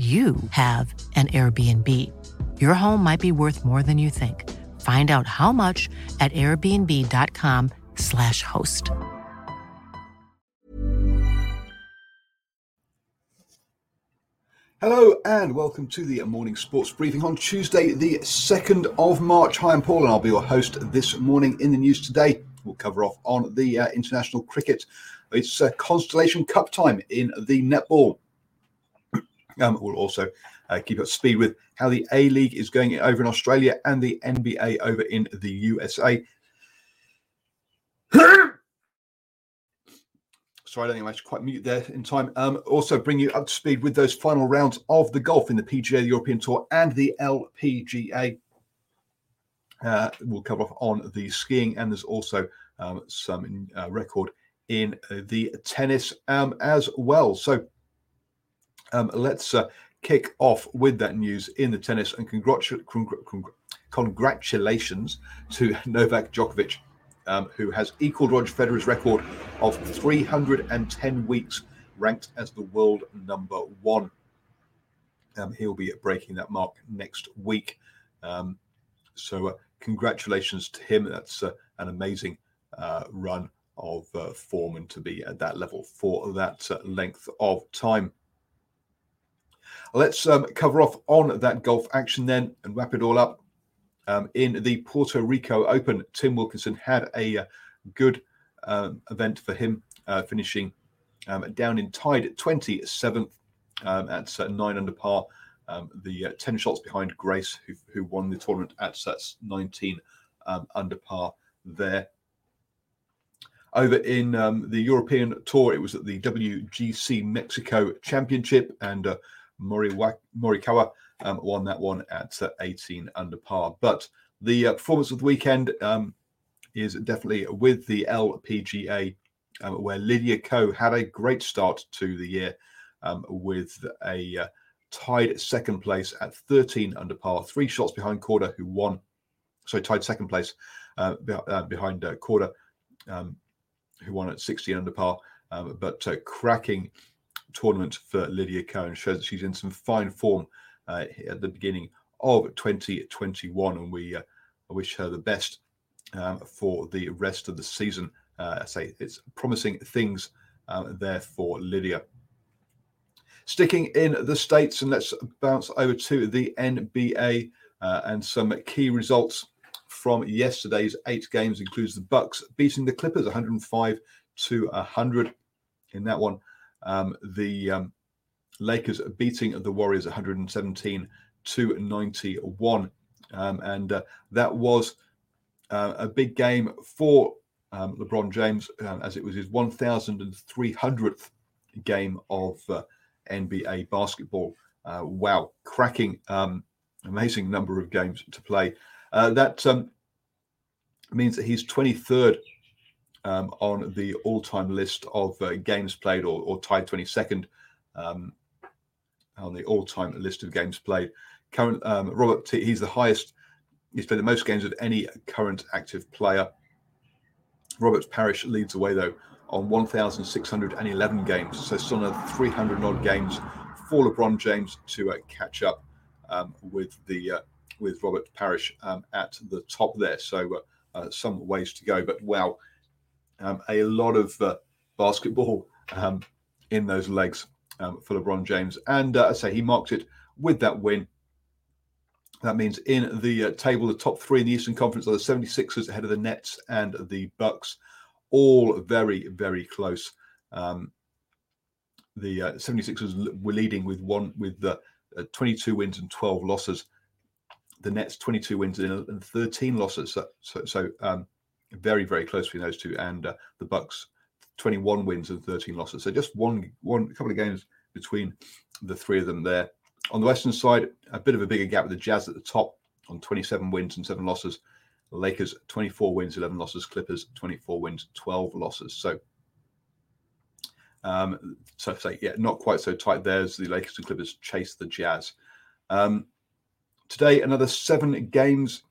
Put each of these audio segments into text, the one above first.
you have an Airbnb. Your home might be worth more than you think. Find out how much at airbnb.com/slash host. Hello and welcome to the morning sports briefing on Tuesday, the 2nd of March. Hi, I'm Paul and I'll be your host this morning in the news today. We'll cover off on the uh, international cricket. It's uh, Constellation Cup time in the netball. Um, we'll also uh, keep up speed with how the A League is going over in Australia and the NBA over in the USA. Sorry, I don't think I to quite mute there in time. Um, also, bring you up to speed with those final rounds of the golf in the PGA, the European Tour, and the LPGA. Uh, we'll cover off on the skiing, and there's also um, some uh, record in the tennis um, as well. So, um, let's uh, kick off with that news in the tennis and congratu- congr- congr- congratulations to Novak Djokovic, um, who has equaled Roger Federer's record of 310 weeks ranked as the world number one. Um, he'll be breaking that mark next week. Um, so, uh, congratulations to him. That's uh, an amazing uh, run of uh, form and to be at that level for that uh, length of time. Let's um, cover off on that golf action then and wrap it all up. Um, in the Puerto Rico Open, Tim Wilkinson had a uh, good um, event for him, uh, finishing um, down in tied 27th um, at uh, nine under par. Um, the uh, 10 shots behind Grace, who, who won the tournament at sets 19 under par there. Over in um, the European Tour, it was at the WGC Mexico Championship, and uh, Moriwa- Morikawa um, won that one at uh, 18 under par. But the uh, performance of the weekend um, is definitely with the LPGA, um, where Lydia Ko had a great start to the year um, with a uh, tied second place at 13 under par, three shots behind Korda, who won. So tied second place uh, be- uh, behind uh, Korda, um, who won at 16 under par. Um, but uh, cracking tournament for Lydia Ko shows that she's in some fine form uh, at the beginning of 2021, and we uh, wish her the best um, for the rest of the season. Uh, I say it's promising things um, there for Lydia. Sticking in the states, and let's bounce over to the NBA uh, and some key results from yesterday's eight games includes the Bucks beating the Clippers 105 to 100 in that one. Um, the um, Lakers beating the Warriors 117 to 91. Um, and uh, that was uh, a big game for um, LeBron James um, as it was his 1,300th game of uh, NBA basketball. Uh, wow, cracking, um, amazing number of games to play. Uh, that um, means that he's 23rd um, on the all-time list of uh, games played, or, or tied 22nd um, on the all-time list of games played. Current um, Robert, T, he's the highest. He's played the most games of any current active player. Robert Parish leads away though on 1,611 games, so still another 300 odd games for LeBron James to uh, catch up um, with the uh, with Robert Parish um, at the top there. So uh, uh some ways to go, but wow, um, a lot of uh, basketball um, in those legs um, for LeBron James, and uh, I say he marked it with that win. That means in the table, the top three in the Eastern Conference are the 76ers ahead of the Nets and the Bucks all very, very close. Um, the uh, 76ers were leading with one with uh, 22 wins and 12 losses. The Nets 22 wins and 13 losses. So, so, so um, very, very close between those two. And uh, the Bucks 21 wins and 13 losses. So just one, one couple of games between the three of them there. On the Western side, a bit of a bigger gap with the Jazz at the top on 27 wins and seven losses. Lakers 24 wins, 11 losses. Clippers 24 wins, 12 losses. So, um, so say yeah, not quite so tight There's the Lakers and Clippers chase the Jazz. Um, today, another seven games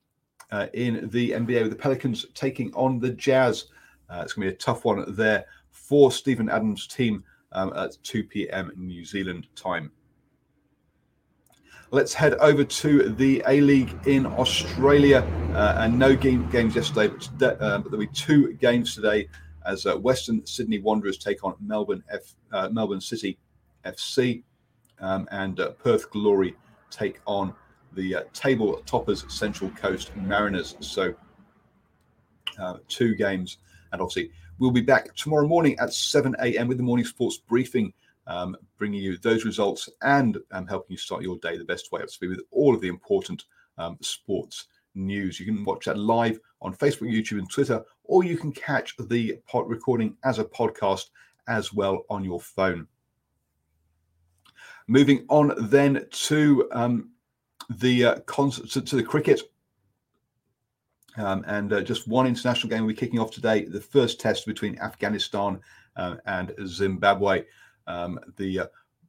uh, in the NBA with the Pelicans taking on the Jazz. Uh, it's going to be a tough one there for Steven Adams' team um, at 2 p.m. New Zealand time. Let's head over to the A League in Australia. Uh, and no game, games yesterday, but, uh, but, there'll be two games today as uh, Western Sydney Wanderers take on Melbourne F, uh, Melbourne City FC, um, and Perth Glory take on the uh, table toppers Central Coast Mariners. So two games, and obviously we'll be back tomorrow morning at 7 a.m. with the morning sports briefing um, bringing you those results and um, helping you start your day the best way up to speed with all of the important um, sports news. You can watch that live on Facebook, YouTube, and Twitter, or you can catch the pod recording as a podcast as well on your phone. Moving on then to um, the uh, to, to, the cricket. Um, and uh, just one international game we're kicking off today. The first test between Afghanistan uh, and Zimbabwe. Um, the uh,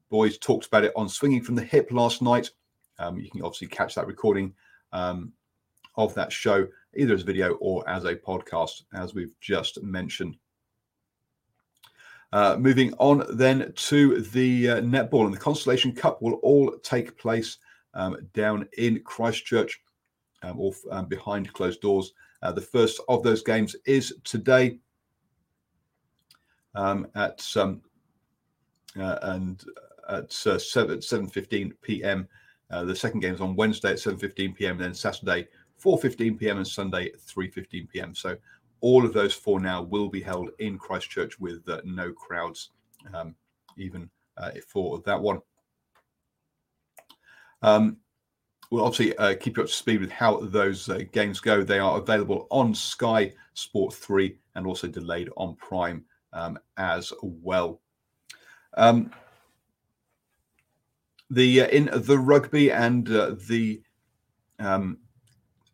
boys talked about it on Swinging from the Hip last night. Um, you can obviously catch that recording um, of that show either as video or as a podcast, as we've just mentioned. Uh, moving on then to the uh, netball and the Constellation Cup will all take place um, down in Christchurch, um, or um, behind closed doors. Uh, the first of those games is today um, at um, uh, and at uh, 7 7:15 p.m. Uh, the second game is on Wednesday at 7:15 p.m. Then Saturday 4:15 p.m. and Sunday 3:15 p.m. So all of those four now will be held in Christchurch with uh, no crowds, um, even uh, for that one. Um, we'll obviously uh, keep you up to speed with how those uh, games go. They are available on Sky Sport 3 and also delayed on Prime um, as well. Um, the uh, in the rugby and uh, the um,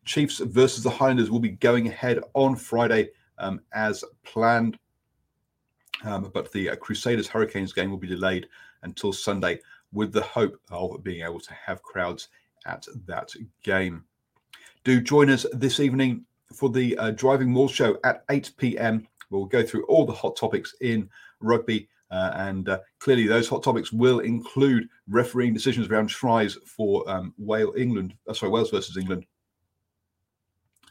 Chiefs versus the Highlanders will be going ahead on Friday um, as planned, um, but the uh, Crusaders Hurricanes game will be delayed until Sunday, with the hope of being able to have crowds at that game. Do join us this evening for the uh, Driving Maul Show at 8 p.m. We'll go through all the hot topics in rugby uh, and uh, clearly, those hot topics will include refereeing decisions around tries for um, Wales, England, uh, sorry, Wales versus England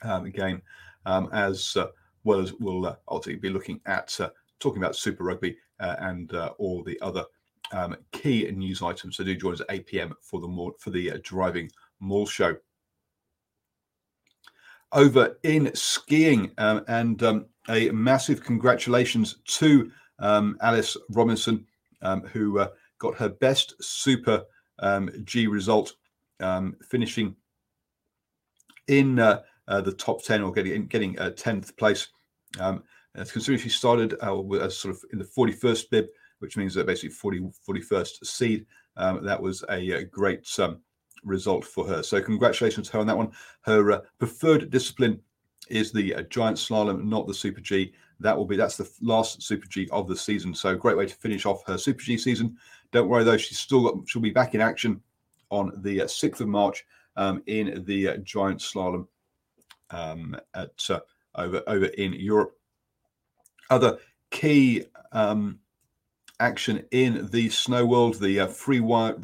um, game, um, as uh, well as we'll uh, ultimately be looking at talking about Super Rugby and all the other um, key news items. So do join us at 8 p.m. for the more, for the Driving Maul show. Over in skiing, um, and um, a massive congratulations to um, Alice Robinson, um, who uh, got her best Super um, G result, finishing in uh, uh, the top 10 or getting getting 10th uh, place. Um, considering she started uh, sort of in the 41st bib, which means that basically 40, 41st seed, um, that was a, a great result for her. So congratulations to her on that one. Her uh, preferred discipline is the uh, giant slalom, not the Super G. That will be that's the last Super G of the season. So great way to finish off her Super G season. Don't worry though, she's still got she'll be back in action on the uh, sixth of March um, in the uh, giant slalom um, at uh, over over in Europe. Other key um, action in the snow world, the uh, free,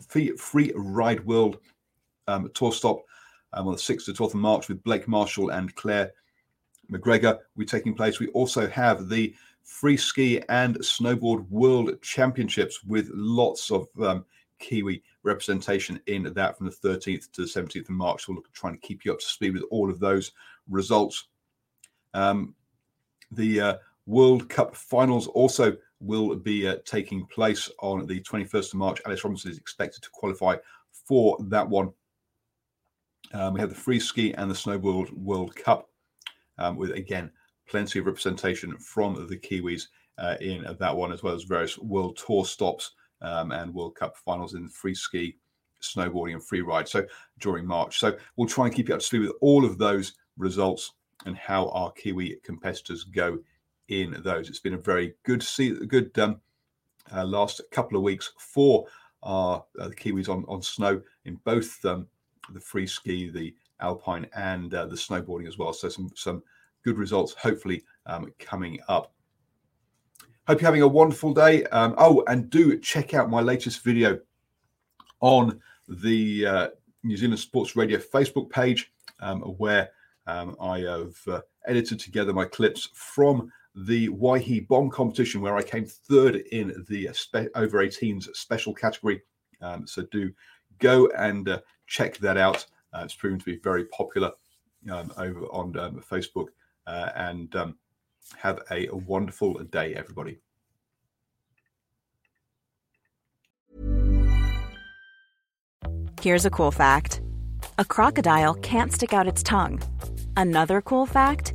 free, free ride world um, tour stop um, on the 6th to 12th of March with Blake Marshall and Claire McGregor will be taking place. We also have the free ski and snowboard world championships with lots of um, Kiwi representation in that from the 13th to the 17th of March. We'll look at trying to keep you up to speed with all of those results. Um, the uh, World Cup finals also will be uh, taking place on the 21st of March. Alice Robinson is expected to qualify for that one. Um, we have the free ski and the snowboard World Cup um, with again plenty of representation from the Kiwis uh, in that one, as well as various World Tour stops um, and World Cup finals in free ski, snowboarding, and free ride. So during March, so we'll try and keep you up to speed with all of those results and how our Kiwi competitors go in those. It's been a very good see good um, uh, last couple of weeks for our uh, the Kiwis on on snow in both um, the free ski, the alpine, and uh, the snowboarding as well. So some some good results, hopefully um, coming up. Hope you're having a wonderful day. Um, oh, and do check out my latest video on the uh, New Zealand Sports Radio Facebook page, um, where um, I have uh, edited together my clips from the Waihi Bomb competition, where I came third in the spe- over 18s special category. Um, so do go and uh, check that out. Uh, it's proven to be very popular um, over on um, Facebook. Uh, and um, have a, a wonderful day, everybody. Here's a cool fact a crocodile can't stick out its tongue. Another cool fact